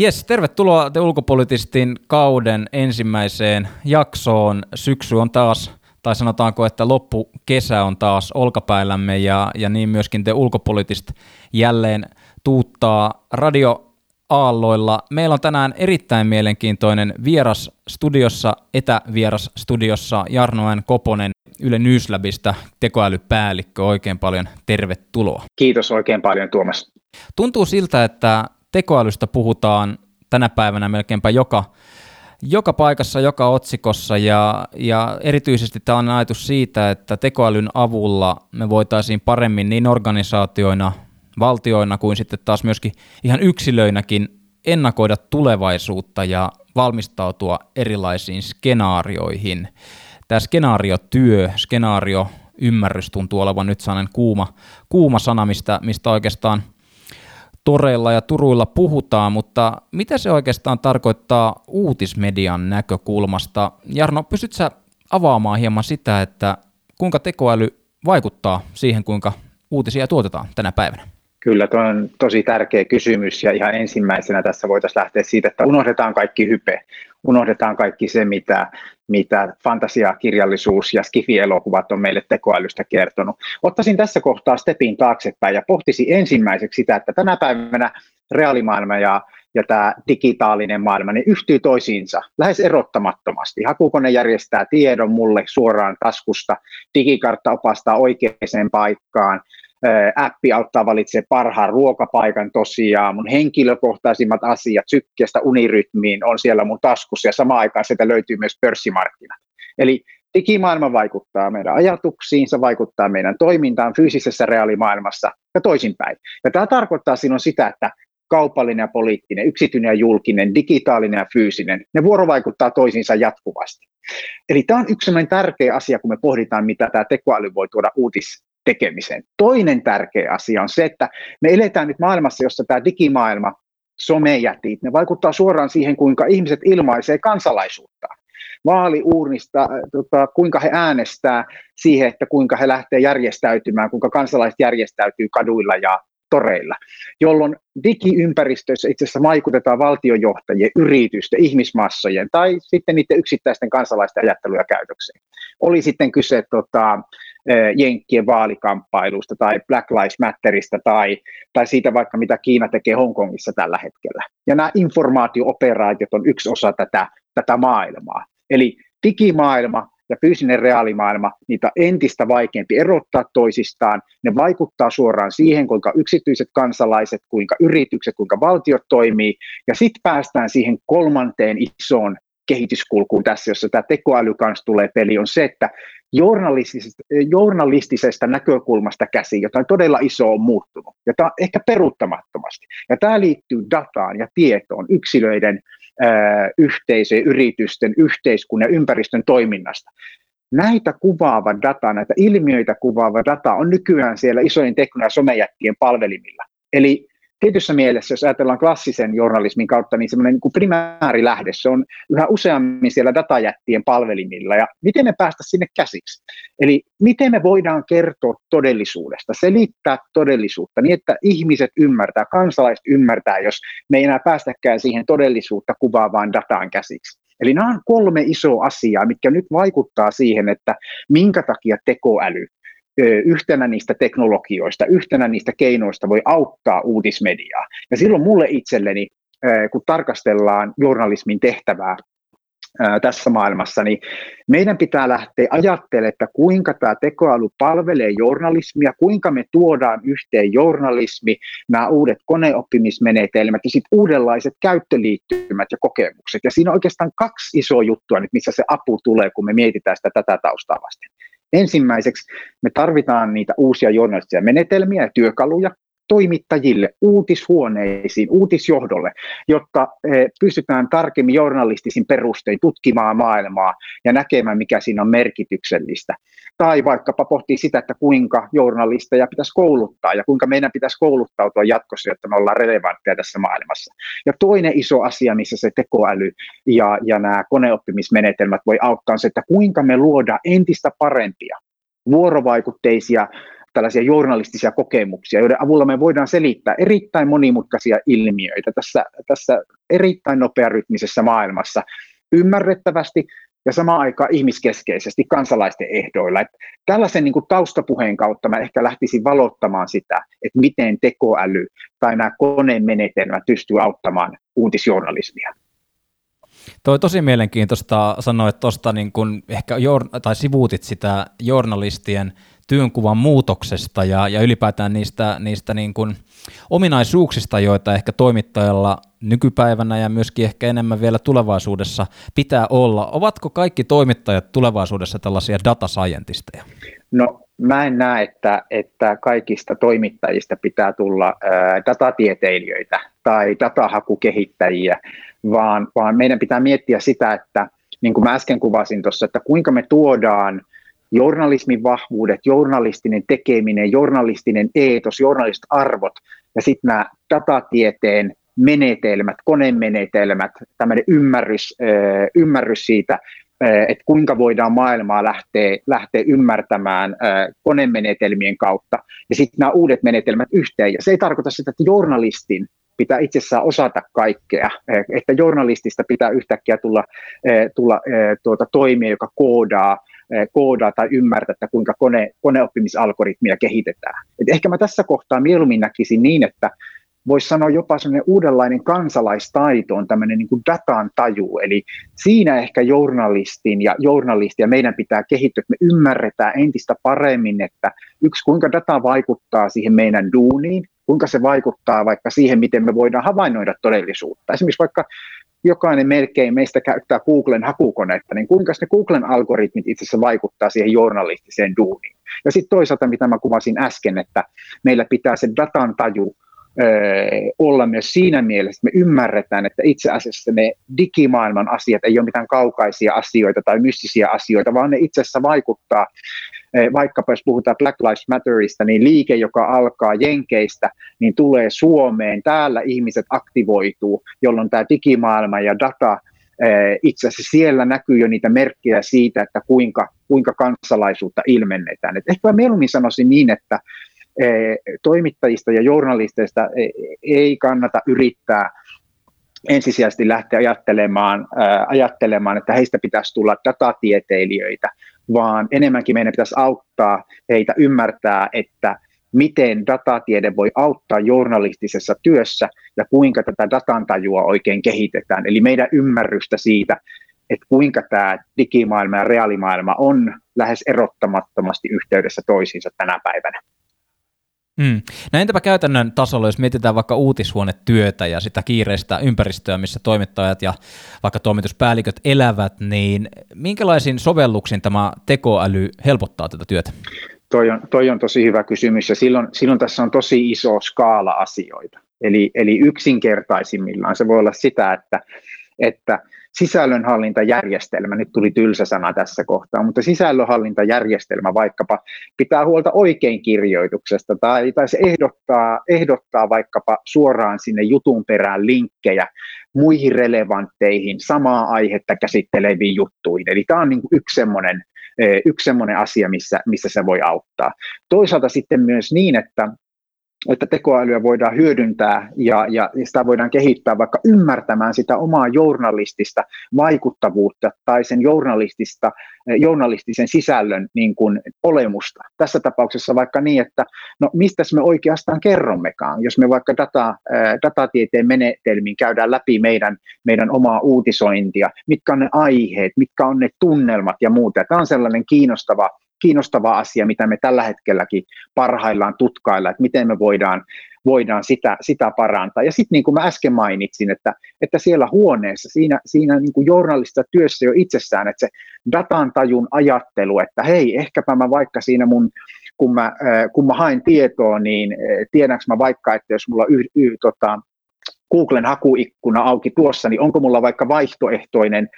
Jes, tervetuloa te ulkopolitistin kauden ensimmäiseen jaksoon. Syksy on taas, tai sanotaanko, että loppukesä on taas olkapäällämme ja, ja niin myöskin te ulkopolitist jälleen tuuttaa radio aalloilla. Meillä on tänään erittäin mielenkiintoinen vieras studiossa, etävieras studiossa Jarno N. Koponen Yle Newslabista, tekoälypäällikkö. Oikein paljon tervetuloa. Kiitos oikein paljon Tuomas. Tuntuu siltä, että tekoälystä puhutaan tänä päivänä melkeinpä joka, joka paikassa, joka otsikossa ja, ja erityisesti tämä on ajatus siitä, että tekoälyn avulla me voitaisiin paremmin niin organisaatioina, valtioina kuin sitten taas myöskin ihan yksilöinäkin ennakoida tulevaisuutta ja valmistautua erilaisiin skenaarioihin. Tämä skenaariotyö, skenaario ymmärrys tuntuu olevan nyt sellainen kuuma, kuuma sana, mistä, mistä oikeastaan toreilla ja turuilla puhutaan, mutta mitä se oikeastaan tarkoittaa uutismedian näkökulmasta? Jarno, pystytkö sä avaamaan hieman sitä, että kuinka tekoäly vaikuttaa siihen, kuinka uutisia tuotetaan tänä päivänä? Kyllä, tuo on tosi tärkeä kysymys ja ihan ensimmäisenä tässä voitaisiin lähteä siitä, että unohdetaan kaikki hype, unohdetaan kaikki se, mitä, mitä fantasiakirjallisuus ja skifi-elokuvat on meille tekoälystä kertonut. Ottaisin tässä kohtaa stepin taaksepäin ja pohtisi ensimmäiseksi sitä, että tänä päivänä reaalimaailma ja ja tämä digitaalinen maailma, niin yhtyy toisiinsa lähes erottamattomasti. Hakukone järjestää tiedon mulle suoraan taskusta, digikartta opastaa oikeaan paikkaan, appi auttaa valitsemaan parhaan ruokapaikan tosiaan, mun henkilökohtaisimmat asiat sykkeestä unirytmiin on siellä mun taskussa ja samaan aikaan sieltä löytyy myös pörssimarkkinat. Eli digimaailma vaikuttaa meidän ajatuksiin, se vaikuttaa meidän toimintaan fyysisessä reaalimaailmassa ja toisinpäin. Ja tämä tarkoittaa silloin sitä, että kaupallinen ja poliittinen, yksityinen ja julkinen, digitaalinen ja fyysinen, ne vuorovaikuttaa toisiinsa jatkuvasti. Eli tämä on yksi tärkeä asia, kun me pohditaan, mitä tämä tekoäly voi tuoda uutis, tekemiseen. Toinen tärkeä asia on se, että me eletään nyt maailmassa, jossa tämä digimaailma, somejätit, ne vaikuttaa suoraan siihen, kuinka ihmiset ilmaisee kansalaisuutta. Vaaliuurnista, tota, kuinka he äänestää siihen, että kuinka he lähtee järjestäytymään, kuinka kansalaiset järjestäytyy kaduilla ja toreilla, jolloin digiympäristöissä itse asiassa vaikutetaan valtiojohtajien, yritysten, ihmismassojen tai sitten niiden yksittäisten kansalaisten ajatteluja käytökseen. Oli sitten kyse tota, Jenkkien vaalikamppailusta tai Black Lives Matterista tai, tai siitä vaikka mitä Kiina tekee Hongkongissa tällä hetkellä. Ja nämä informaatiooperaatiot on yksi osa tätä, tätä maailmaa. Eli digimaailma ja fyysinen reaalimaailma, niitä on entistä vaikeampi erottaa toisistaan. Ne vaikuttaa suoraan siihen, kuinka yksityiset kansalaiset, kuinka yritykset, kuinka valtiot toimii. Ja sitten päästään siihen kolmanteen isoon kehityskulkuun tässä, jossa tämä tekoäly kanssa tulee peli, on se, että journalistisesta, journalistisesta näkökulmasta käsin jotain todella iso on muuttunut, tämä ehkä peruuttamattomasti. Ja tämä liittyy dataan ja tietoon yksilöiden, yhteisöjen, yritysten, yhteiskunnan ja ympäristön toiminnasta. Näitä kuvaava data, näitä ilmiöitä kuvaava data on nykyään siellä isojen tekno- ja somejättien palvelimilla. Eli tietyssä mielessä, jos ajatellaan klassisen journalismin kautta, niin semmoinen niin primäärilähde, se on yhä useammin siellä datajättien palvelimilla, ja miten me päästä sinne käsiksi? Eli miten me voidaan kertoa todellisuudesta, selittää todellisuutta niin, että ihmiset ymmärtää, kansalaiset ymmärtää, jos me ei enää päästäkään siihen todellisuutta kuvaavaan dataan käsiksi. Eli nämä on kolme isoa asiaa, mitkä nyt vaikuttaa siihen, että minkä takia tekoäly yhtenä niistä teknologioista, yhtenä niistä keinoista voi auttaa uutismediaa. Ja silloin mulle itselleni, kun tarkastellaan journalismin tehtävää tässä maailmassa, niin meidän pitää lähteä ajattelemaan, että kuinka tämä tekoäly palvelee journalismia, kuinka me tuodaan yhteen journalismi, nämä uudet koneoppimismenetelmät ja sitten uudenlaiset käyttöliittymät ja kokemukset. Ja siinä on oikeastaan kaksi isoa juttua nyt, missä se apu tulee, kun me mietitään sitä tätä taustaa vasten. Ensimmäiseksi me tarvitaan niitä uusia journalistisia menetelmiä ja työkaluja, toimittajille, uutishuoneisiin, uutisjohdolle, jotta eh, pystytään tarkemmin journalistisin perustein tutkimaan maailmaa ja näkemään, mikä siinä on merkityksellistä. Tai vaikkapa pohtii sitä, että kuinka journalisteja pitäisi kouluttaa ja kuinka meidän pitäisi kouluttautua jatkossa, jotta me ollaan relevantteja tässä maailmassa. Ja toinen iso asia, missä se tekoäly ja, ja nämä koneoppimismenetelmät voi auttaa, on se, että kuinka me luodaan entistä parempia vuorovaikutteisia tällaisia journalistisia kokemuksia, joiden avulla me voidaan selittää erittäin monimutkaisia ilmiöitä tässä, tässä erittäin nopearytmisessä maailmassa ymmärrettävästi ja samaan aikaan ihmiskeskeisesti kansalaisten ehdoilla. Että tällaisen niin kuin taustapuheen kautta mä ehkä lähtisin valottamaan sitä, että miten tekoäly tai nämä konemenetelmät pystyy auttamaan uutisjournalismia. Toi tosi mielenkiintoista sanoa, tuosta niin kun ehkä jour- tai sivuutit sitä journalistien työnkuvan muutoksesta ja, ja ylipäätään niistä, niistä niin kuin ominaisuuksista, joita ehkä toimittajalla nykypäivänä ja myöskin ehkä enemmän vielä tulevaisuudessa pitää olla. Ovatko kaikki toimittajat tulevaisuudessa tällaisia data scientisteja? No mä en näe, että, että kaikista toimittajista pitää tulla ää, datatieteilijöitä tai datahakukehittäjiä, vaan, vaan meidän pitää miettiä sitä, että niin kuin mä äsken kuvasin tuossa, että kuinka me tuodaan journalismin vahvuudet, journalistinen tekeminen, journalistinen eetos, journalistiset arvot ja sitten nämä datatieteen menetelmät, konemenetelmät, tämmöinen ymmärrys, ymmärrys siitä, että kuinka voidaan maailmaa lähteä, lähteä ymmärtämään konemenetelmien kautta, ja sitten nämä uudet menetelmät yhteen. Ja se ei tarkoita sitä, että journalistin pitää itsessään osata kaikkea, että journalistista pitää yhtäkkiä tulla, tulla tuota, toimia, joka koodaa, koodaa tai ymmärtää, että kuinka kone, koneoppimisalgoritmia kehitetään. Et ehkä mä tässä kohtaa mieluummin näkisin niin, että voisi sanoa jopa sellainen uudenlainen kansalaistaito on tämmöinen niin kuin datan taju, eli siinä ehkä journalistin ja journalistia meidän pitää kehittyä, että me ymmärretään entistä paremmin, että yksi kuinka data vaikuttaa siihen meidän duuniin, kuinka se vaikuttaa vaikka siihen, miten me voidaan havainnoida todellisuutta. Esimerkiksi vaikka jokainen melkein meistä käyttää Googlen hakukonetta, niin kuinka ne Googlen algoritmit itse asiassa vaikuttaa siihen journalistiseen duuniin. Ja sitten toisaalta, mitä mä kuvasin äsken, että meillä pitää se datan taju olla myös siinä mielessä, että me ymmärretään, että itse asiassa ne digimaailman asiat ei ole mitään kaukaisia asioita tai mystisiä asioita, vaan ne itse asiassa vaikuttaa, vaikkapa jos puhutaan Black Lives Matterista, niin liike, joka alkaa Jenkeistä, niin tulee Suomeen, täällä ihmiset aktivoituu, jolloin tämä digimaailma ja data itse asiassa siellä näkyy jo niitä merkkejä siitä, että kuinka, kuinka kansalaisuutta ilmennetään. Et ehkä mieluummin sanoisin niin, että toimittajista ja journalisteista ei kannata yrittää ensisijaisesti lähteä ajattelemaan, ajattelemaan, että heistä pitäisi tulla datatieteilijöitä, vaan enemmänkin meidän pitäisi auttaa heitä ymmärtää, että miten datatiede voi auttaa journalistisessa työssä ja kuinka tätä datantajua oikein kehitetään. Eli meidän ymmärrystä siitä, että kuinka tämä digimaailma ja reaalimaailma on lähes erottamattomasti yhteydessä toisiinsa tänä päivänä. Mm. No entäpä käytännön tasolla, jos mietitään vaikka uutishuonetyötä ja sitä kiireistä ympäristöä, missä toimittajat ja vaikka toimituspäälliköt elävät, niin minkälaisiin sovelluksiin tämä tekoäly helpottaa tätä työtä? Toi on, toi on tosi hyvä kysymys ja silloin, silloin tässä on tosi iso skaala asioita. Eli, eli yksinkertaisimmillaan se voi olla sitä, että, että sisällönhallintajärjestelmä, nyt tuli tylsä sana tässä kohtaa, mutta sisällönhallintajärjestelmä vaikkapa pitää huolta oikein kirjoituksesta tai, tai se ehdottaa, ehdottaa vaikkapa suoraan sinne jutun perään linkkejä muihin relevantteihin samaa aihetta käsitteleviin juttuihin. Eli tämä on niin kuin yksi semmoinen yksi semmoinen asia, missä, missä se voi auttaa. Toisaalta sitten myös niin, että että tekoälyä voidaan hyödyntää ja, ja sitä voidaan kehittää vaikka ymmärtämään sitä omaa journalistista vaikuttavuutta tai sen journalistista, eh, journalistisen sisällön niin kuin olemusta. Tässä tapauksessa vaikka niin, että no mistä me oikeastaan kerrommekaan, jos me vaikka data, eh, datatieteen menetelmiin käydään läpi meidän, meidän omaa uutisointia, mitkä on ne aiheet, mitkä on ne tunnelmat ja muuta. Tämä on sellainen kiinnostava kiinnostava asia, mitä me tällä hetkelläkin parhaillaan tutkailla, että miten me voidaan, voidaan sitä, sitä parantaa. Ja sitten niin kuin mä äsken mainitsin, että, että siellä huoneessa, siinä, siinä niin kuin journalista työssä jo itsessään, että se datan tajun ajattelu, että hei, ehkäpä mä vaikka siinä mun kun mä, kun mä haen tietoa, niin tiedänkö mä vaikka, että jos mulla y, y, tota, Googlen hakuikkuna auki tuossa, niin onko mulla vaikka vaihtoehtoinen,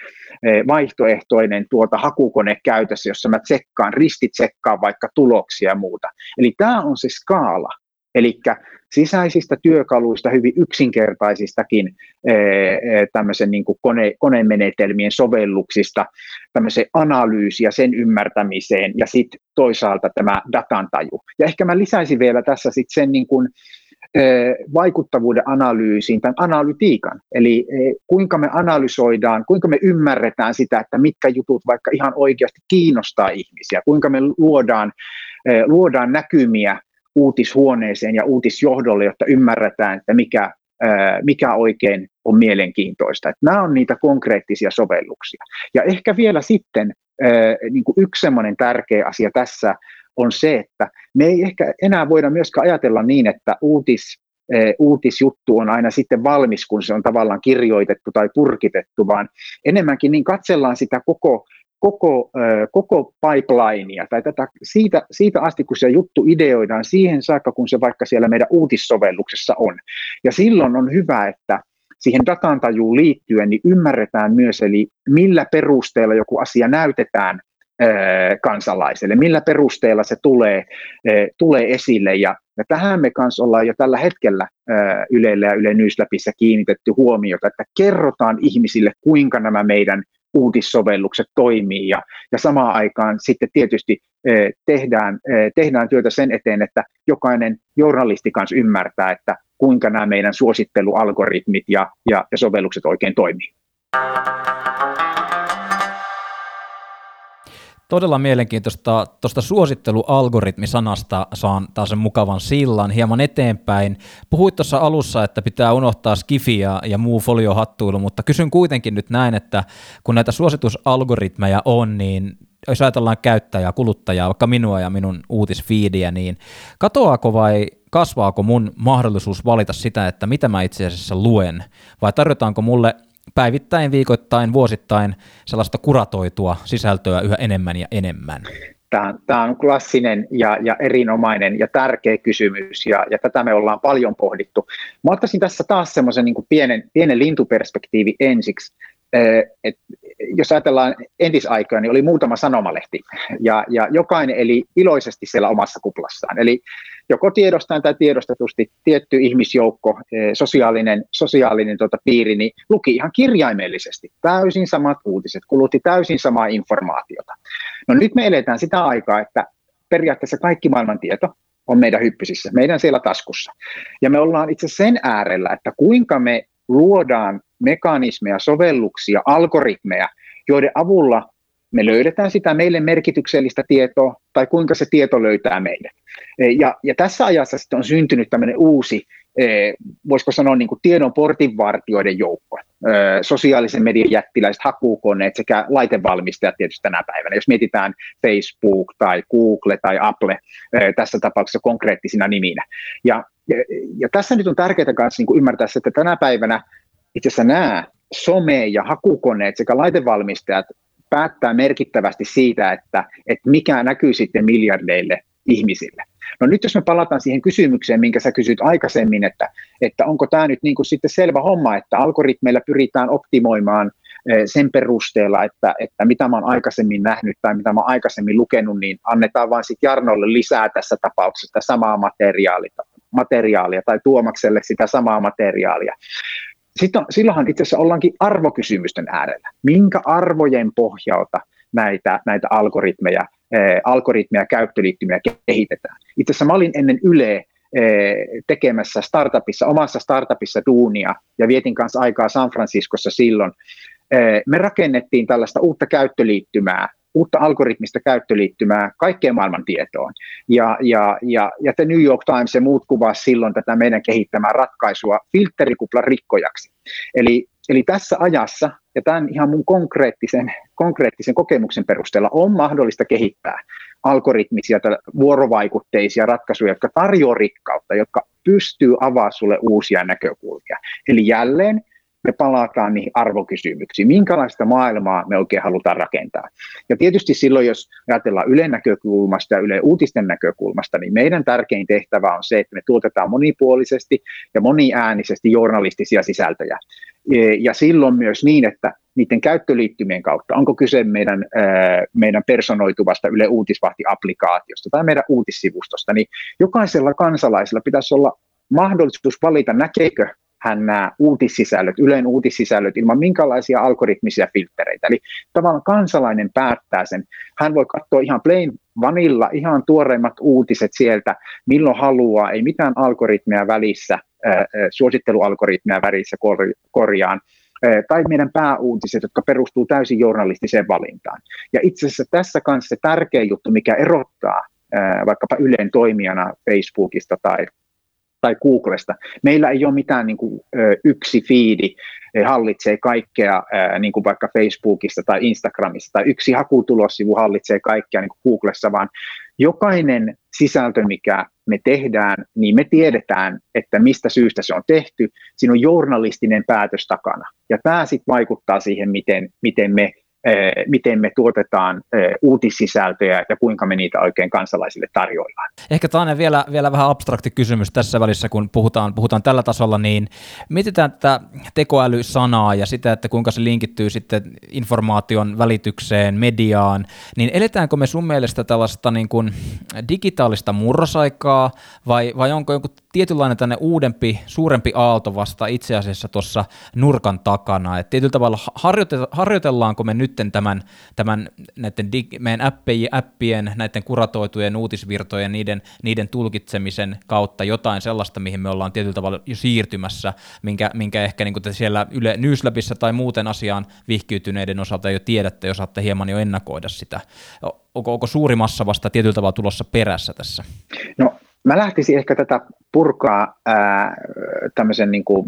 eh, vaihtoehtoinen tuota hakukone käytössä, jossa mä tsekkaan, ristitsekkaan vaikka tuloksia ja muuta. Eli tämä on se skaala, Eli sisäisistä työkaluista, hyvin yksinkertaisistakin tämmöisen niin kuin kone, konemenetelmien sovelluksista, tämmöisen analyysi ja sen ymmärtämiseen ja sitten toisaalta tämä datantaju. Ja ehkä mä lisäisin vielä tässä sitten sen niin kuin, vaikuttavuuden analyysiin, tämän analytiikan, eli kuinka me analysoidaan, kuinka me ymmärretään sitä, että mitkä jutut vaikka ihan oikeasti kiinnostaa ihmisiä, kuinka me luodaan, luodaan näkymiä uutishuoneeseen ja uutisjohdolle, jotta ymmärretään, että mikä, mikä oikein on mielenkiintoista. Että nämä on niitä konkreettisia sovelluksia. Ja ehkä vielä sitten niin kuin yksi semmoinen tärkeä asia tässä on se, että me ei ehkä enää voida myöskään ajatella niin, että uutis, uutisjuttu on aina sitten valmis, kun se on tavallaan kirjoitettu tai purkitettu, vaan enemmänkin niin katsellaan sitä koko koko, koko pipelinea tai tätä, siitä, siitä asti, kun se juttu ideoidaan siihen saakka, kun se vaikka siellä meidän uutissovelluksessa on. Ja silloin on hyvä, että siihen datantajuun liittyen niin ymmärretään myös, eli millä perusteella joku asia näytetään kansalaiselle, millä perusteella se tulee, tulee esille. Ja, ja tähän me kanssa ollaan jo tällä hetkellä Ylellä ja Yle Newsläpissä kiinnitetty huomiota, että kerrotaan ihmisille, kuinka nämä meidän uutissovellukset toimii ja, ja samaan aikaan sitten tietysti eh, tehdään, eh, tehdään työtä sen eteen, että jokainen journalisti kanssa ymmärtää, että kuinka nämä meidän suosittelualgoritmit ja, ja, ja sovellukset oikein toimii. Todella mielenkiintoista. Tuosta suosittelualgoritmisanasta saan taas sen mukavan sillan hieman eteenpäin. Puhuit tuossa alussa, että pitää unohtaa skifi ja, ja muu foliohattuilu, mutta kysyn kuitenkin nyt näin, että kun näitä suositusalgoritmeja on, niin jos ajatellaan käyttäjää, kuluttajaa, vaikka minua ja minun uutisfiidiä, niin katoaako vai kasvaako mun mahdollisuus valita sitä, että mitä mä itse asiassa luen, vai tarjotaanko mulle päivittäin, viikoittain, vuosittain sellaista kuratoitua sisältöä yhä enemmän ja enemmän? Tämä, tämä on klassinen ja, ja erinomainen ja tärkeä kysymys, ja, ja tätä me ollaan paljon pohdittu. Mä ottaisin tässä taas semmoisen niin pienen, pienen lintuperspektiivi ensiksi. Et jos ajatellaan entisaikaa, niin oli muutama sanomalehti, ja, ja jokainen eli iloisesti siellä omassa kuplassaan. Eli joko tiedostaen tai tiedostetusti tietty ihmisjoukko, sosiaalinen, sosiaalinen tota, piiri, niin luki ihan kirjaimellisesti täysin samat uutiset, kulutti täysin samaa informaatiota. No nyt me eletään sitä aikaa, että periaatteessa kaikki maailman tieto on meidän hyppysissä, meidän siellä taskussa. Ja me ollaan itse sen äärellä, että kuinka me luodaan mekanismeja, sovelluksia, algoritmeja, joiden avulla me löydetään sitä meille merkityksellistä tietoa, tai kuinka se tieto löytää meille. E, ja, ja tässä ajassa sitten on syntynyt tämmöinen uusi, e, voisiko sanoa niin kuin tiedon portinvartioiden joukko, e, sosiaalisen median jättiläiset, hakukoneet sekä laitevalmistajat tietysti tänä päivänä. Jos mietitään Facebook tai Google tai Apple tässä tapauksessa konkreettisina niminä. Ja, ja, ja tässä nyt on tärkeää myös niin ymmärtää se, että tänä päivänä itse asiassa nämä some- ja hakukoneet sekä laitevalmistajat päättää merkittävästi siitä, että, että mikä näkyy sitten miljardeille ihmisille. No nyt jos me palataan siihen kysymykseen, minkä sä kysyt aikaisemmin, että, että onko tämä nyt niin kuin sitten selvä homma, että algoritmeilla pyritään optimoimaan eh, sen perusteella, että, että mitä mä oon aikaisemmin nähnyt tai mitä mä oon aikaisemmin lukenut, niin annetaan vain sitten Jarnolle lisää tässä tapauksessa samaa materiaalia, materiaalia tai Tuomakselle sitä samaa materiaalia. Sitten, silloinhan itse asiassa ollaankin arvokysymysten äärellä. Minkä arvojen pohjalta näitä, näitä algoritmeja, äh, algoritmeja käyttöliittymiä kehitetään? Itse asiassa mä olin ennen Yle äh, tekemässä startupissa, omassa startupissa duunia ja vietin kanssa aikaa San Franciscossa silloin. Äh, me rakennettiin tällaista uutta käyttöliittymää, uutta algoritmista käyttöliittymää kaikkeen maailman tietoon. Ja, ja, ja, ja The New York Times ja muut kuvaa silloin tätä meidän kehittämää ratkaisua filterikuplan rikkojaksi. Eli, eli tässä ajassa, ja tämän ihan mun konkreettisen, konkreettisen kokemuksen perusteella, on mahdollista kehittää algoritmisia vuorovaikutteisia ratkaisuja, jotka tarjoavat rikkautta, jotka pystyy avaamaan sulle uusia näkökulmia. Eli jälleen me palataan niihin arvokysymyksiin, minkälaista maailmaa me oikein halutaan rakentaa. Ja tietysti silloin, jos ajatellaan Ylen näkökulmasta ja Yle uutisten näkökulmasta, niin meidän tärkein tehtävä on se, että me tuotetaan monipuolisesti ja moniäänisesti journalistisia sisältöjä. Ja silloin myös niin, että niiden käyttöliittymien kautta, onko kyse meidän, meidän personoituvasta Yle Uutisvahti-applikaatiosta tai meidän uutissivustosta, niin jokaisella kansalaisella pitäisi olla mahdollisuus valita, näkeekö hän nämä uutissisällöt, Ylen uutissisällöt ilman minkälaisia algoritmisia filtreitä. Eli tavallaan kansalainen päättää sen. Hän voi katsoa ihan plain vanilla, ihan tuoreimmat uutiset sieltä, milloin haluaa, ei mitään algoritmeja välissä, suosittelualgoritmeja välissä korjaan tai meidän pääuutiset, jotka perustuu täysin journalistiseen valintaan. Ja itse asiassa tässä kanssa se tärkeä juttu, mikä erottaa vaikkapa Ylen toimijana Facebookista tai tai Googlesta. Meillä ei ole mitään niin kuin, yksi fiidi hallitsee kaikkea, niin kuin vaikka Facebookista tai Instagramista, tai yksi hakutulossivu hallitsee kaikkea niin kuin Googlessa, vaan jokainen sisältö, mikä me tehdään, niin me tiedetään, että mistä syystä se on tehty. Siinä on journalistinen päätös takana. Ja tämä sitten vaikuttaa siihen, miten, miten me miten me tuotetaan eh, uutissisältöjä ja kuinka me niitä oikein kansalaisille tarjoillaan. Ehkä Taane vielä, vielä vähän abstrakti kysymys tässä välissä, kun puhutaan, puhutaan tällä tasolla, niin mietitään tätä tekoäly-sanaa ja sitä, että kuinka se linkittyy sitten informaation välitykseen, mediaan, niin eletäänkö me sun mielestä tällaista niin kuin digitaalista murrosaikaa vai, vai onko joku tietynlainen tänne uudempi, suurempi aalto vasta itse asiassa tuossa nurkan takana, että tietyllä tavalla harjoitellaanko me nyt nytten tämän, tämän näiden dig, meidän appien, appien, näiden kuratoitujen uutisvirtojen, niiden, niiden tulkitsemisen kautta jotain sellaista, mihin me ollaan tietyllä tavalla jo siirtymässä, minkä, minkä ehkä niin kuin siellä Yle Newslabissa tai muuten asiaan vihkiytyneiden osalta jo tiedätte, jos saatte hieman jo ennakoida sitä. Onko, onko suuri massa vasta tietyllä tavalla tulossa perässä tässä? No, mä lähtisin ehkä tätä purkaa ää, tämmöisen niin kuin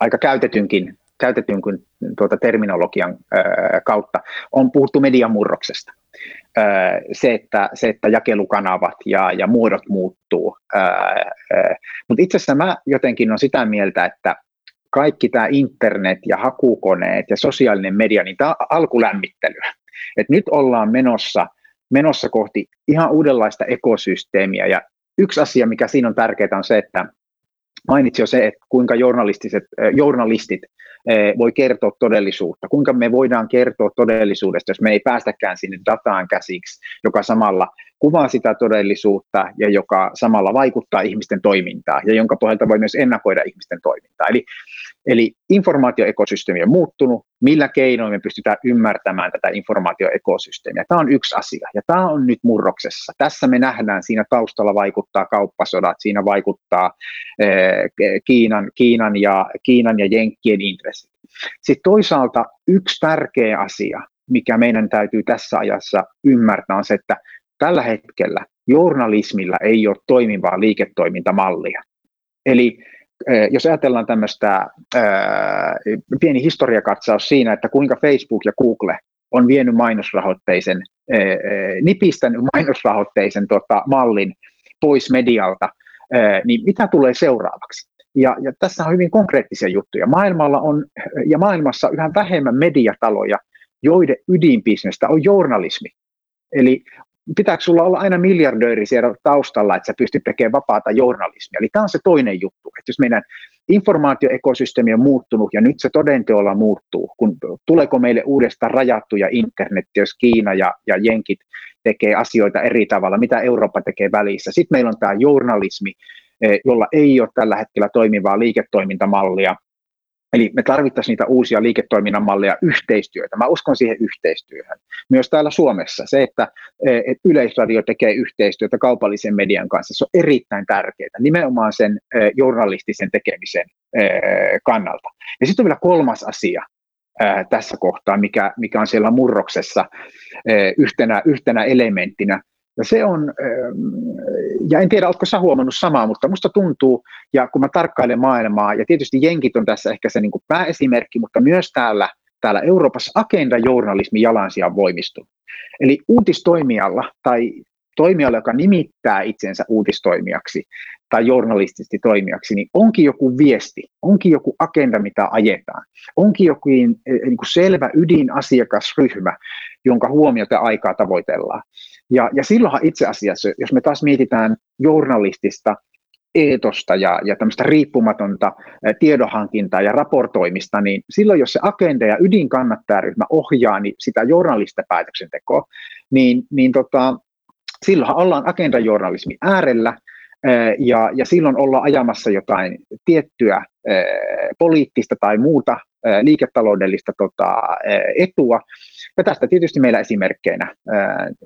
aika käytetynkin käytetyn kuin tuota terminologian kautta, on puhuttu median murroksesta. Se että, se, että jakelukanavat ja, ja muodot muuttuu. Mutta itse asiassa mä jotenkin on sitä mieltä, että kaikki tämä internet ja hakukoneet ja sosiaalinen media, niin tämä on alkulämmittelyä. Et nyt ollaan menossa, menossa kohti ihan uudenlaista ekosysteemiä ja yksi asia, mikä siinä on tärkeää, on se, että mainitsi jo se, että kuinka journalistiset, journalistit voi kertoa todellisuutta, kuinka me voidaan kertoa todellisuudesta, jos me ei päästäkään sinne dataan käsiksi, joka samalla kuvaa sitä todellisuutta ja joka samalla vaikuttaa ihmisten toimintaan ja jonka pohjalta voi myös ennakoida ihmisten toimintaa. Eli, eli informaatioekosysteemi on muuttunut, millä keinoin me pystytään ymmärtämään tätä informaatioekosysteemiä. Tämä on yksi asia ja tämä on nyt murroksessa. Tässä me nähdään, siinä taustalla vaikuttaa kauppasodat, siinä vaikuttaa eh, Kiinan, Kiinan, ja, Kiinan ja Jenkkien intressit. Sitten toisaalta yksi tärkeä asia, mikä meidän täytyy tässä ajassa ymmärtää, on se, että tällä hetkellä journalismilla ei ole toimivaa liiketoimintamallia. Eli jos ajatellaan tämmöistä ää, pieni historiakatsaus siinä, että kuinka Facebook ja Google on vienyt mainosrahoitteisen, ää, nipistänyt mainosrahoitteisen tota, mallin pois medialta, ää, niin mitä tulee seuraavaksi? Ja, ja tässä on hyvin konkreettisia juttuja. Maailmalla on, ja maailmassa yhä vähemmän mediataloja, joiden ydinbisnestä on journalismi. Eli pitääkö sulla olla aina miljardööri siellä taustalla, että sä pystyt tekemään vapaata journalismia. Eli tämä on se toinen juttu, että jos meidän informaatioekosysteemi on muuttunut ja nyt se todenteolla muuttuu, kun tuleeko meille uudestaan rajattuja internet, jos Kiina ja, ja Jenkit tekee asioita eri tavalla, mitä Eurooppa tekee välissä. Sitten meillä on tämä journalismi, eh, jolla ei ole tällä hetkellä toimivaa liiketoimintamallia, Eli me tarvittaisiin niitä uusia liiketoiminnan malleja, yhteistyötä. Mä uskon siihen yhteistyöhön. Myös täällä Suomessa se, että, että Yleisradio tekee yhteistyötä kaupallisen median kanssa, se on erittäin tärkeää, nimenomaan sen journalistisen tekemisen kannalta. Ja sitten on vielä kolmas asia tässä kohtaa, mikä, mikä on siellä murroksessa yhtenä, yhtenä elementtinä, ja se on, ähm, ja en tiedä, oletko sä huomannut samaa, mutta musta tuntuu, ja kun mä tarkkailen maailmaa, ja tietysti jenkit on tässä ehkä se niin kuin pääesimerkki, mutta myös täällä, täällä Euroopassa agenda-journalismi jalansija on voimistunut. Eli uutistoimijalla tai toimijalla, joka nimittää itsensä uutistoimijaksi tai journalistisesti toimijaksi, niin onkin joku viesti, onkin joku agenda, mitä ajetaan, onkin joku niin kuin selvä ydinasiakasryhmä, jonka huomiota aikaa tavoitellaan. Ja, ja silloinhan itse asiassa, jos me taas mietitään journalistista eetosta ja, ja tämmöistä riippumatonta tiedonhankintaa ja raportoimista, niin silloin jos se agenda ja ydinkannattajaryhmä ohjaa niin sitä journalista päätöksentekoa, niin, niin tota, silloinhan ollaan agendajournalismin äärellä, ja, ja silloin ollaan ajamassa jotain tiettyä poliittista tai muuta liiketaloudellista tota, etua. Ja tästä tietysti meillä esimerkkeinä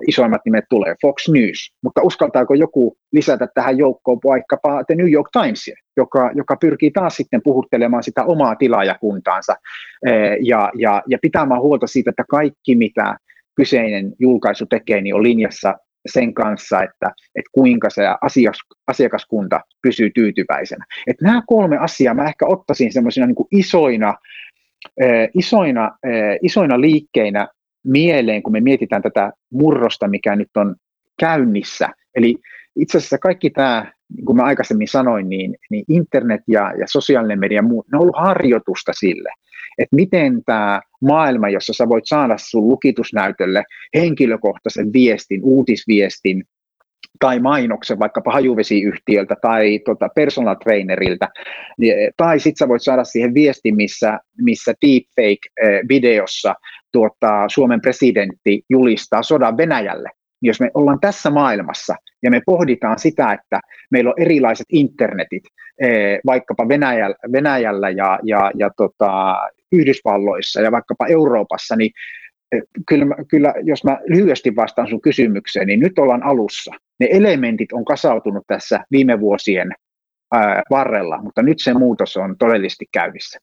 isoimmat nimet tulee Fox News, mutta uskaltaako joku lisätä tähän joukkoon vaikkapa The New York Times, joka, joka pyrkii taas sitten puhuttelemaan sitä omaa tilaajakuntaansa ja, ja, ja pitämään huolta siitä, että kaikki mitä kyseinen julkaisu tekee, niin on linjassa sen kanssa, että, että kuinka se asiakas, asiakaskunta pysyy tyytyväisenä. Että nämä kolme asiaa mä ehkä ottaisin semmoisina niin isoina, isoina, eh, isoina liikkeinä mieleen, kun me mietitään tätä murrosta, mikä nyt on käynnissä. Eli itse asiassa kaikki tämä, niin kuin mä aikaisemmin sanoin, niin, niin internet ja, ja sosiaalinen media, ne on ollut harjoitusta sille, että miten tämä maailma, jossa sä voit saada sun lukitusnäytölle henkilökohtaisen viestin, uutisviestin, tai mainoksen vaikkapa hajuvesiyhtiöltä tai tota personal trainerilta, niin, tai sitten sä voit saada siihen viestin, missä, missä deepfake-videossa eh, tuota, Suomen presidentti julistaa sodan Venäjälle. Jos me ollaan tässä maailmassa ja me pohditaan sitä, että meillä on erilaiset internetit, eh, vaikkapa Venäjällä, Venäjällä ja, ja, ja tota, Yhdysvalloissa ja vaikkapa Euroopassa, niin eh, kyllä, kyllä jos mä lyhyesti vastaan sun kysymykseen, niin nyt ollaan alussa. Ne elementit on kasautunut tässä viime vuosien ää, varrella, mutta nyt se muutos on todellisesti käynnissä.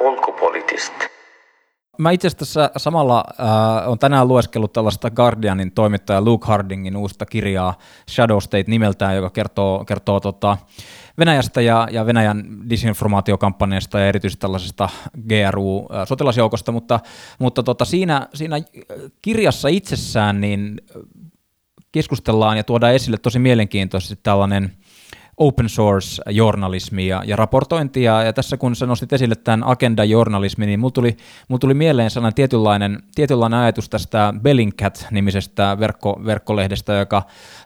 Onko poliittista? Mä itse asiassa samalla äh, on tänään lueskellut tällaista Guardianin toimittaja Luke Hardingin uusta kirjaa Shadow State nimeltään, joka kertoo, kertoo tota, Venäjästä ja, ja Venäjän disinformaatiokampanjasta ja erityisesti tällaisesta GRU-sotilasjoukosta, mutta, mutta tota, siinä, siinä kirjassa itsessään niin keskustellaan ja tuodaan esille tosi mielenkiintoisesti tällainen – open source journalismi ja, ja raportointi, ja, tässä kun sä nostit esille tämän agenda-journalismi, niin mulla tuli, mulla tuli mieleen sellainen tietynlainen, tietynlainen ajatus tästä Bellingcat-nimisestä verkko, verkkolehdestä, joka,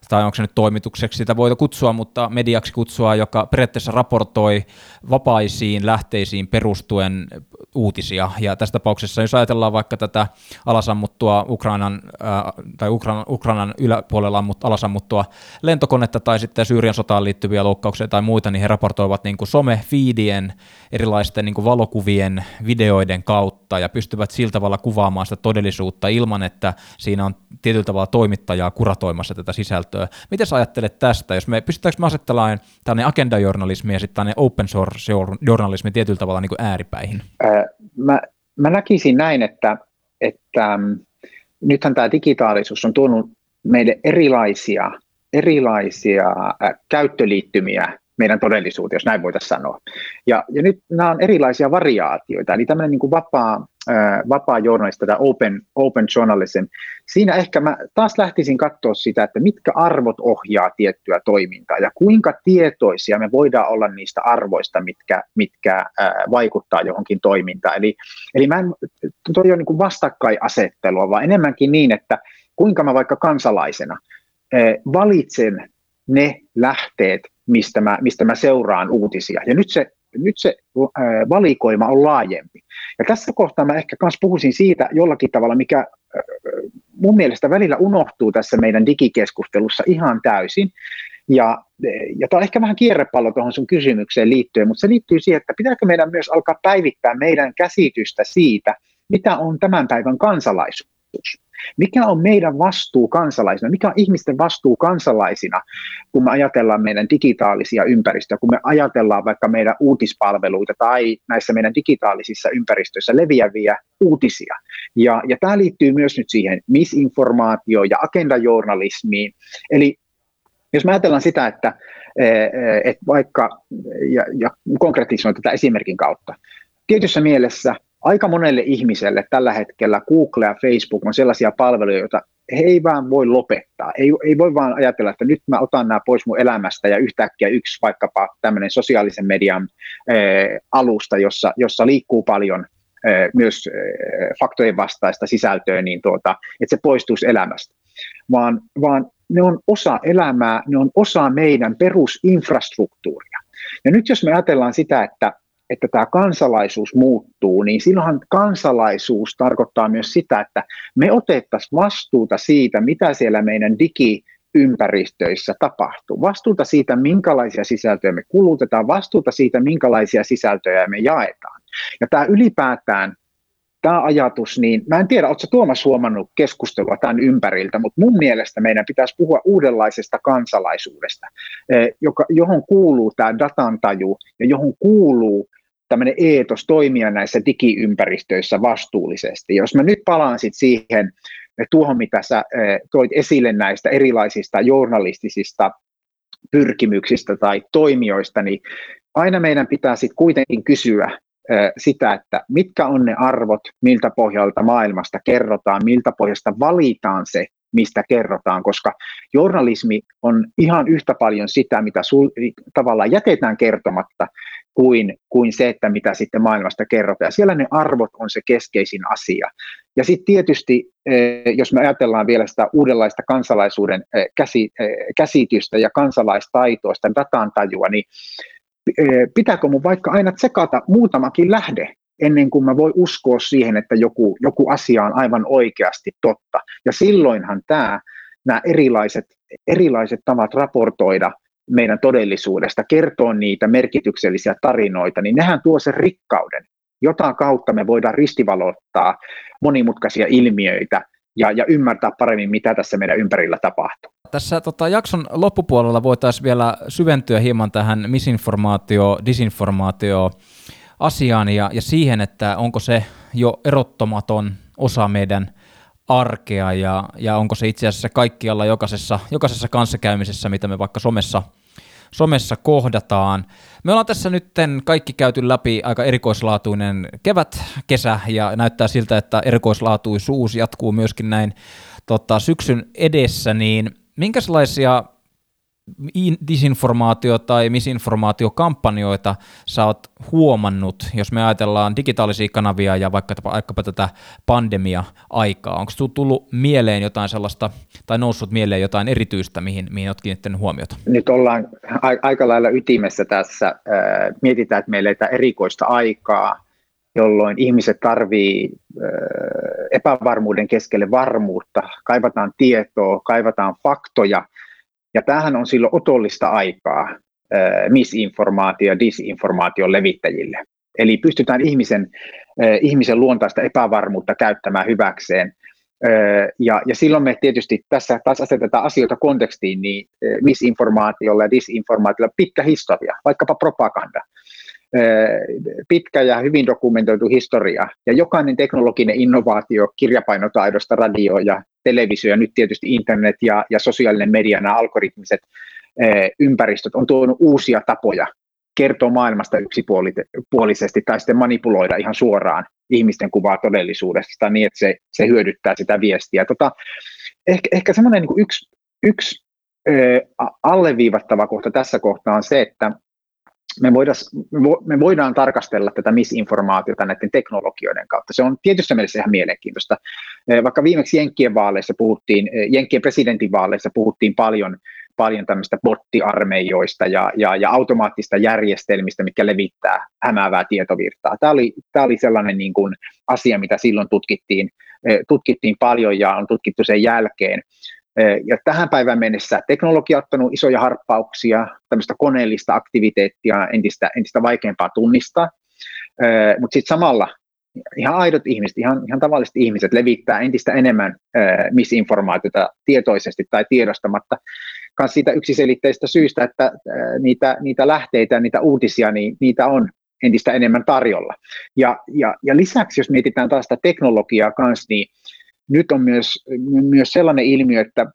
tai onko se nyt toimitukseksi sitä voida kutsua, mutta mediaksi kutsua, joka periaatteessa raportoi vapaisiin lähteisiin perustuen uutisia, ja tässä tapauksessa, jos ajatellaan vaikka tätä alasammuttua Ukrainan, äh, tai Ukrainan, Ukrainan yläpuolella alasammuttua lentokonetta, tai sitten Syyrian sotaan liittyviä loukkauksia tai muita, niin he raportoivat niin kuin some-feedien, erilaisten niin kuin valokuvien, videoiden kautta ja pystyvät sillä tavalla kuvaamaan sitä todellisuutta ilman, että siinä on tietyllä tavalla toimittajaa kuratoimassa tätä sisältöä. Miten sä ajattelet tästä, jos me pystytäänkö me asettamaan tällainen agenda-journalismi ja sitten tällainen open source-journalismi tietyllä tavalla niin kuin ääripäihin? Ää, mä, mä näkisin näin, että, että mm, nythän tämä digitaalisuus on tuonut meille erilaisia erilaisia käyttöliittymiä meidän todellisuuteen, jos näin voitaisiin sanoa. Ja, ja nyt nämä on erilaisia variaatioita, eli tämmöinen niin kuin vapaa, vapaa journalista tai open, open journalism, siinä ehkä mä taas lähtisin katsoa sitä, että mitkä arvot ohjaa tiettyä toimintaa ja kuinka tietoisia me voidaan olla niistä arvoista, mitkä, mitkä äh, vaikuttaa johonkin toimintaan. Eli, eli mä en, toi on niin kuin vastakkainasettelua, vaan enemmänkin niin, että kuinka mä vaikka kansalaisena – valitsen ne lähteet, mistä mä, mistä mä seuraan uutisia. Ja nyt se, nyt se valikoima on laajempi. Ja tässä kohtaa mä ehkä myös puhuisin siitä jollakin tavalla, mikä mun mielestä välillä unohtuu tässä meidän digikeskustelussa ihan täysin. Ja, ja tämä on ehkä vähän kierrepallo tuohon sun kysymykseen liittyen, mutta se liittyy siihen, että pitääkö meidän myös alkaa päivittää meidän käsitystä siitä, mitä on tämän päivän kansalaisuus. Mikä on meidän vastuu kansalaisina? Mikä on ihmisten vastuu kansalaisina, kun me ajatellaan meidän digitaalisia ympäristöjä, kun me ajatellaan vaikka meidän uutispalveluita tai näissä meidän digitaalisissa ympäristöissä leviäviä uutisia. Ja, ja tämä liittyy myös nyt siihen misinformaatioon ja agendajournalismiin. Eli jos me ajatellaan sitä, että, e, e, että vaikka, ja, ja konkretisoin tätä esimerkin kautta, tietyssä mielessä aika monelle ihmiselle tällä hetkellä Google ja Facebook on sellaisia palveluja, joita he ei vaan voi lopettaa. Ei, ei voi vaan ajatella, että nyt mä otan nämä pois mun elämästä ja yhtäkkiä yksi vaikkapa tämmöinen sosiaalisen median ää, alusta, jossa, jossa liikkuu paljon ää, myös ää, faktojen vastaista sisältöä, niin tuota, että se poistuisi elämästä. Vaan, vaan ne on osa elämää, ne on osa meidän perusinfrastruktuuria. Ja nyt jos me ajatellaan sitä, että, että tämä kansalaisuus muuttuu, niin silloinhan kansalaisuus tarkoittaa myös sitä, että me otettaisiin vastuuta siitä, mitä siellä meidän digi ympäristöissä tapahtuu. Vastuuta siitä, minkälaisia sisältöjä me kulutetaan, vastuuta siitä, minkälaisia sisältöjä me jaetaan. Ja tämä ylipäätään, tämä ajatus, niin mä en tiedä, oletko Tuomas huomannut keskustelua tämän ympäriltä, mutta mun mielestä meidän pitäisi puhua uudenlaisesta kansalaisuudesta, eh, joka, johon kuuluu tämä datantaju ja johon kuuluu tämmöinen eetos toimia näissä digiympäristöissä vastuullisesti. Jos mä nyt palaan sitten siihen, tuohon, mitä sä toit esille näistä erilaisista journalistisista pyrkimyksistä tai toimijoista, niin aina meidän pitää sitten kuitenkin kysyä sitä, että mitkä on ne arvot, miltä pohjalta maailmasta kerrotaan, miltä pohjasta valitaan se, mistä kerrotaan, koska journalismi on ihan yhtä paljon sitä, mitä sul, tavallaan jätetään kertomatta, kuin, kuin se, että mitä sitten maailmasta kerrotaan. Ja siellä ne arvot on se keskeisin asia. Ja sitten tietysti, eh, jos me ajatellaan vielä sitä uudenlaista kansalaisuuden eh, eh, käsitystä ja kansalaistaitoa, sitä datan tajua, niin pitääkö mun vaikka aina tsekata muutamakin lähde, ennen kuin mä voi uskoa siihen, että joku, joku asia on aivan oikeasti totta. Ja silloinhan tämä, nämä erilaiset, erilaiset tavat raportoida meidän todellisuudesta, kertoo niitä merkityksellisiä tarinoita, niin nehän tuo sen rikkauden, jota kautta me voidaan ristivalottaa monimutkaisia ilmiöitä ja, ja ymmärtää paremmin, mitä tässä meidän ympärillä tapahtuu. Tässä tota, jakson loppupuolella voitaisiin vielä syventyä hieman tähän misinformaatio, disinformaatio asiaan ja, ja siihen, että onko se jo erottamaton osa meidän arkea ja, ja onko se itse asiassa kaikkialla jokaisessa, jokaisessa kanssakäymisessä, mitä me vaikka somessa, somessa kohdataan. Me ollaan tässä nyt kaikki käyty läpi aika erikoislaatuinen kevät, kesä ja näyttää siltä, että erikoislaatuisuus jatkuu myöskin näin tota, syksyn edessä, niin minkälaisia disinformaatio- tai misinformaatiokampanjoita sä oot huomannut, jos me ajatellaan digitaalisia kanavia ja vaikka, vaikkapa tätä pandemia-aikaa? Onko tullut mieleen jotain sellaista, tai noussut mieleen jotain erityistä, mihin, mihin olet kiinnittänyt huomiota? Nyt ollaan aika lailla ytimessä tässä. Mietitään, että meillä ei erikoista aikaa, jolloin ihmiset tarvii epävarmuuden keskelle varmuutta, kaivataan tietoa, kaivataan faktoja – ja tämähän on silloin otollista aikaa misinformaatio- ja disinformaation levittäjille. Eli pystytään ihmisen, ihmisen luontaista epävarmuutta käyttämään hyväkseen. Ja, ja silloin me tietysti tässä taas asetetaan asioita kontekstiin, niin misinformaatiolla ja disinformaatiolla pitkä historia, vaikkapa propaganda pitkä ja hyvin dokumentoitu historia. Ja jokainen teknologinen innovaatio kirjapainotaidosta radio ja televisio ja nyt tietysti internet ja, ja sosiaalinen media, nämä algoritmiset ympäristöt on tuonut uusia tapoja kertoa maailmasta yksipuolisesti tai sitten manipuloida ihan suoraan ihmisten kuvaa todellisuudesta niin, että se, se hyödyttää sitä viestiä. Tota, ehkä, ehkä semmoinen niin yksi, yksi ö, alleviivattava kohta tässä kohtaa on se, että me, voidas, me voidaan tarkastella tätä misinformaatiota näiden teknologioiden kautta. Se on tietysti mielessä ihan mielenkiintoista. Eh, vaikka viimeksi Jenkkien vaaleissa puhuttiin, eh, Jenkkien presidentinvaaleissa puhuttiin paljon, paljon tämmöistä bottiarmeijoista ja, ja, ja automaattista järjestelmistä, mikä levittää hämäävää tietovirtaa. Tämä oli, tämä oli sellainen niin kuin asia, mitä silloin tutkittiin, eh, tutkittiin paljon ja on tutkittu sen jälkeen. Ja tähän päivään mennessä teknologia on ottanut isoja harppauksia, tämmöistä koneellista aktiviteettia entistä, entistä vaikeampaa tunnistaa, mutta sitten samalla ihan aidot ihmiset, ihan, ihan tavalliset ihmiset levittää entistä enemmän misinformaatiota tietoisesti tai tiedostamatta, myös siitä yksiselitteistä syystä, että niitä, niitä lähteitä, niitä uutisia, niin niitä on entistä enemmän tarjolla. Ja, ja, ja lisäksi, jos mietitään taas sitä teknologiaa kanssa, niin nyt on myös, myös sellainen ilmiö, että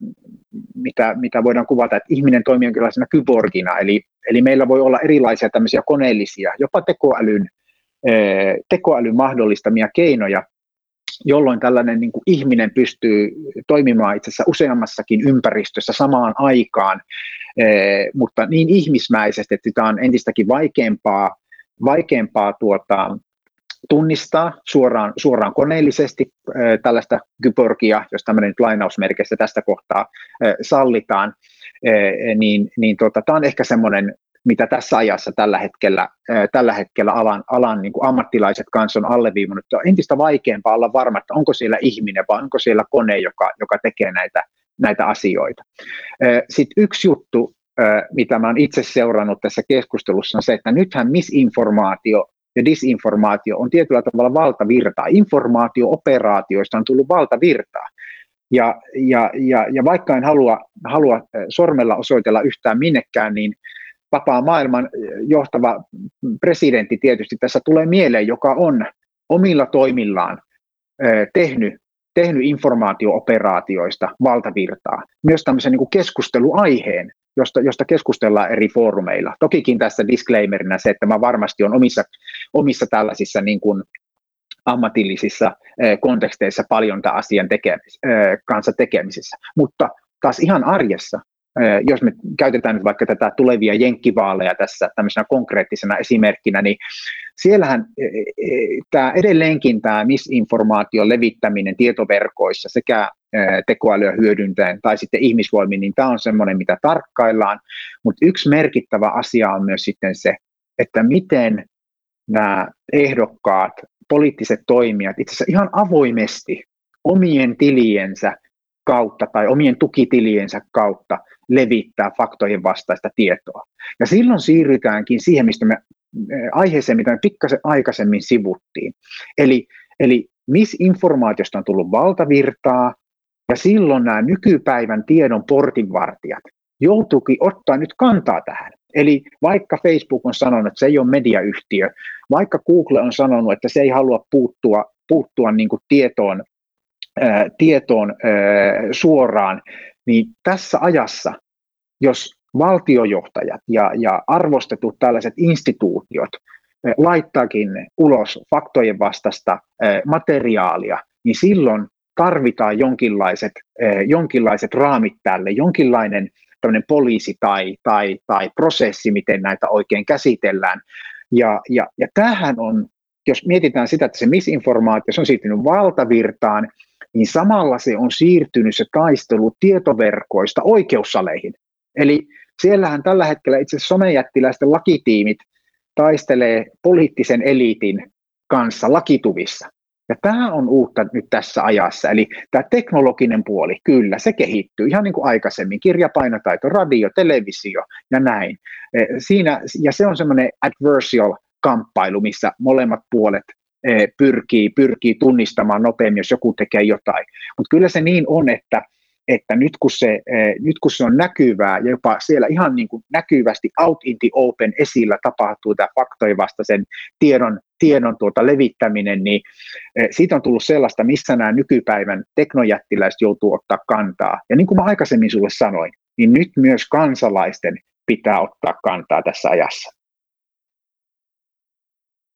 mitä, mitä voidaan kuvata, että ihminen toimii jonkinlaisena kyborgina, eli, eli meillä voi olla erilaisia tämmöisiä koneellisia, jopa tekoälyn, tekoälyn mahdollistamia keinoja, jolloin tällainen niin kuin ihminen pystyy toimimaan itse asiassa useammassakin ympäristössä samaan aikaan, mutta niin ihmismäisesti, että sitä on entistäkin vaikeampaa, vaikeampaa tuota, tunnistaa suoraan, suoraan koneellisesti tällaista kyborgia, jos tämmöinen nyt lainausmerkeissä tästä kohtaa sallitaan, niin, niin tota, tämä on ehkä semmoinen mitä tässä ajassa tällä hetkellä, tällä hetkellä alan, alan niin kuin ammattilaiset kanssa on alleviivannut. On entistä vaikeampaa olla varma, että onko siellä ihminen vai onko siellä kone, joka, joka tekee näitä, näitä asioita. Sitten yksi juttu, mitä olen itse seurannut tässä keskustelussa, on se, että nythän misinformaatio ja disinformaatio on tietyllä tavalla valtavirtaa. Informaatio-operaatioista on tullut valtavirtaa. Ja, ja, ja, ja vaikka en halua, halua sormella osoitella yhtään minnekään, niin vapaa maailman johtava presidentti tietysti tässä tulee mieleen, joka on omilla toimillaan tehnyt, tehnyt informaatiooperaatioista valtavirtaa, myös tämmöisen niin keskusteluaiheen, josta, josta keskustellaan eri foorumeilla. Tokikin tässä disclaimerina se, että mä varmasti on omissa, omissa tällaisissa niin kuin ammatillisissa konteksteissa paljon tämän asian tekemis, kanssa tekemisissä, mutta taas ihan arjessa jos me käytetään nyt vaikka tätä tulevia jenkkivaaleja tässä tämmöisenä konkreettisena esimerkkinä, niin siellähän tämä edelleenkin tämä misinformaation levittäminen tietoverkoissa sekä tekoälyä hyödyntäen tai sitten ihmisvoimin, niin tämä on semmoinen, mitä tarkkaillaan, mutta yksi merkittävä asia on myös sitten se, että miten nämä ehdokkaat, poliittiset toimijat itse asiassa ihan avoimesti omien tiliensä kautta tai omien tukitiliensä kautta levittää faktojen vastaista tietoa. Ja silloin siirrytäänkin siihen, mistä me aiheeseen, mitä me pikkasen aikaisemmin sivuttiin. Eli, eli misinformaatiosta on tullut valtavirtaa, ja silloin nämä nykypäivän tiedon portinvartijat joutuukin ottaa nyt kantaa tähän. Eli vaikka Facebook on sanonut, että se ei ole mediayhtiö, vaikka Google on sanonut, että se ei halua puuttua, puuttua niin kuin tietoon, ää, tietoon ää, suoraan, niin tässä ajassa, jos valtiojohtajat ja, ja arvostetut tällaiset instituutiot eh, laittaakin ulos faktojen vastasta eh, materiaalia, niin silloin tarvitaan jonkinlaiset, eh, jonkinlaiset raamit tälle, jonkinlainen poliisi tai, tai, tai prosessi, miten näitä oikein käsitellään. Ja, ja, ja tämähän on, jos mietitään sitä, että se misinformaatio se on siirtynyt valtavirtaan, niin samalla se on siirtynyt se taistelu tietoverkoista oikeussaleihin. Eli siellähän tällä hetkellä itse somejättiläisten lakitiimit taistelee poliittisen eliitin kanssa lakituvissa. Ja tämä on uutta nyt tässä ajassa. Eli tämä teknologinen puoli, kyllä, se kehittyy ihan niin kuin aikaisemmin. Kirjapainotaito, radio, televisio ja näin. E, siinä, ja se on semmoinen adversarial kamppailu, missä molemmat puolet Eh, pyrkii, pyrkii tunnistamaan nopeammin, jos joku tekee jotain. Mutta kyllä se niin on, että, että nyt, kun se, eh, nyt kun se on näkyvää ja jopa siellä ihan niin kuin näkyvästi out in the open esillä tapahtuu tämä faktojen vastaisen tiedon, tiedon tuota levittäminen, niin eh, siitä on tullut sellaista, missä nämä nykypäivän teknojättiläiset joutuu ottaa kantaa. Ja niin kuin mä aikaisemmin sulle sanoin, niin nyt myös kansalaisten pitää ottaa kantaa tässä ajassa.